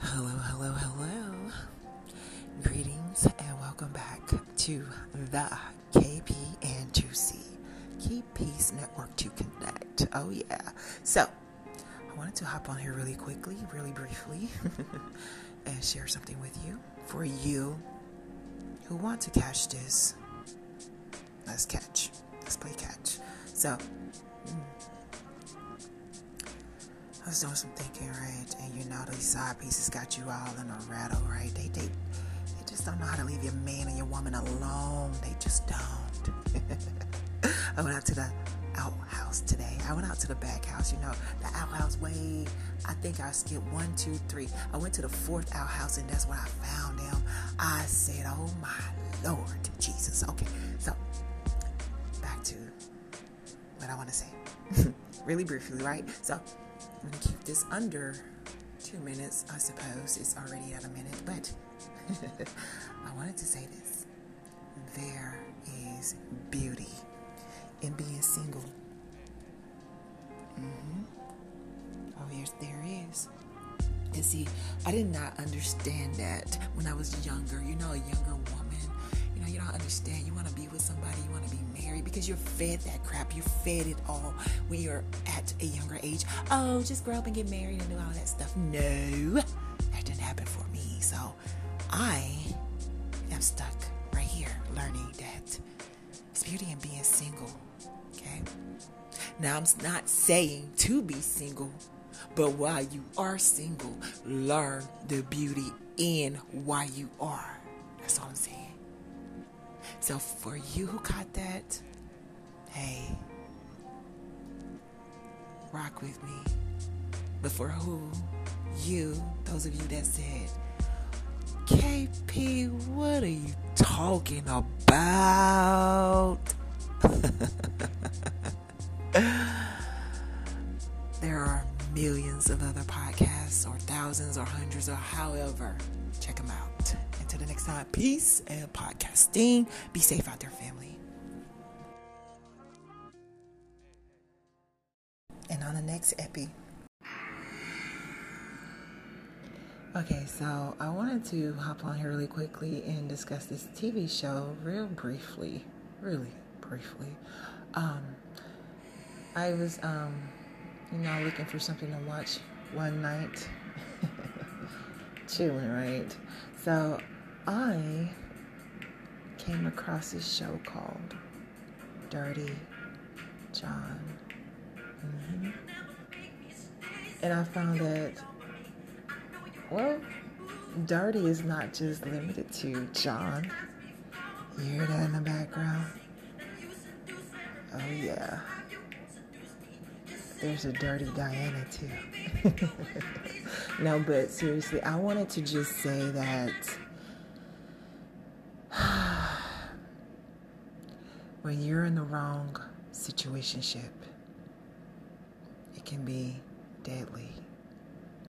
Hello, hello, hello. Greetings and welcome back to the KP and 2C Keep Peace Network to Connect. Oh, yeah. So, I wanted to hop on here really quickly, really briefly, and share something with you. For you who want to catch this, let's catch. Let's play catch. So, was doing some thinking, right? And you know, these side pieces got you all in a rattle, right? They, they, they just don't know how to leave your man and your woman alone. They just don't. I went out to the outhouse today. I went out to the back house, you know, the outhouse way. I think I skipped one, two, three. I went to the fourth outhouse and that's where I found them. I said, Oh my Lord Jesus. Okay, so back to what I want to say. really briefly, right? So To keep this under two minutes, I suppose. It's already at a minute, but I wanted to say this. There is beauty in being single. Mm-hmm. Oh, yes, there is. And see, I did not understand that when I was younger. You know, a younger woman, you know, you don't understand. You want to be with somebody, you want to be married because you're fed that crap. You're fed it all when you're at a younger age. Oh, just grow up and get married and do all that stuff. No, that didn't happen for me. So I am stuck right here learning that it's beauty in being single. Okay. Now, I'm not saying to be single, but while you are single, learn the beauty in why you are. That's all I'm saying. So for you who caught that, hey, rock with me. But for who, you, those of you that said, KP, what are you talking about? there are millions of other podcasts, or thousands, or hundreds, or however. Check them out. Until the next time, peace and podcasting. Be safe out there, family. On the next epi. Okay, so I wanted to hop on here really quickly and discuss this TV show real briefly. Really briefly. Um, I was, um, you know, looking for something to watch one night. Chilling, right? So I came across this show called Dirty John. And I found that, well, dirty is not just limited to John. You hear that in the background? Oh, yeah. There's a dirty Diana, too. no, but seriously, I wanted to just say that when you're in the wrong situationship, it can be deadly.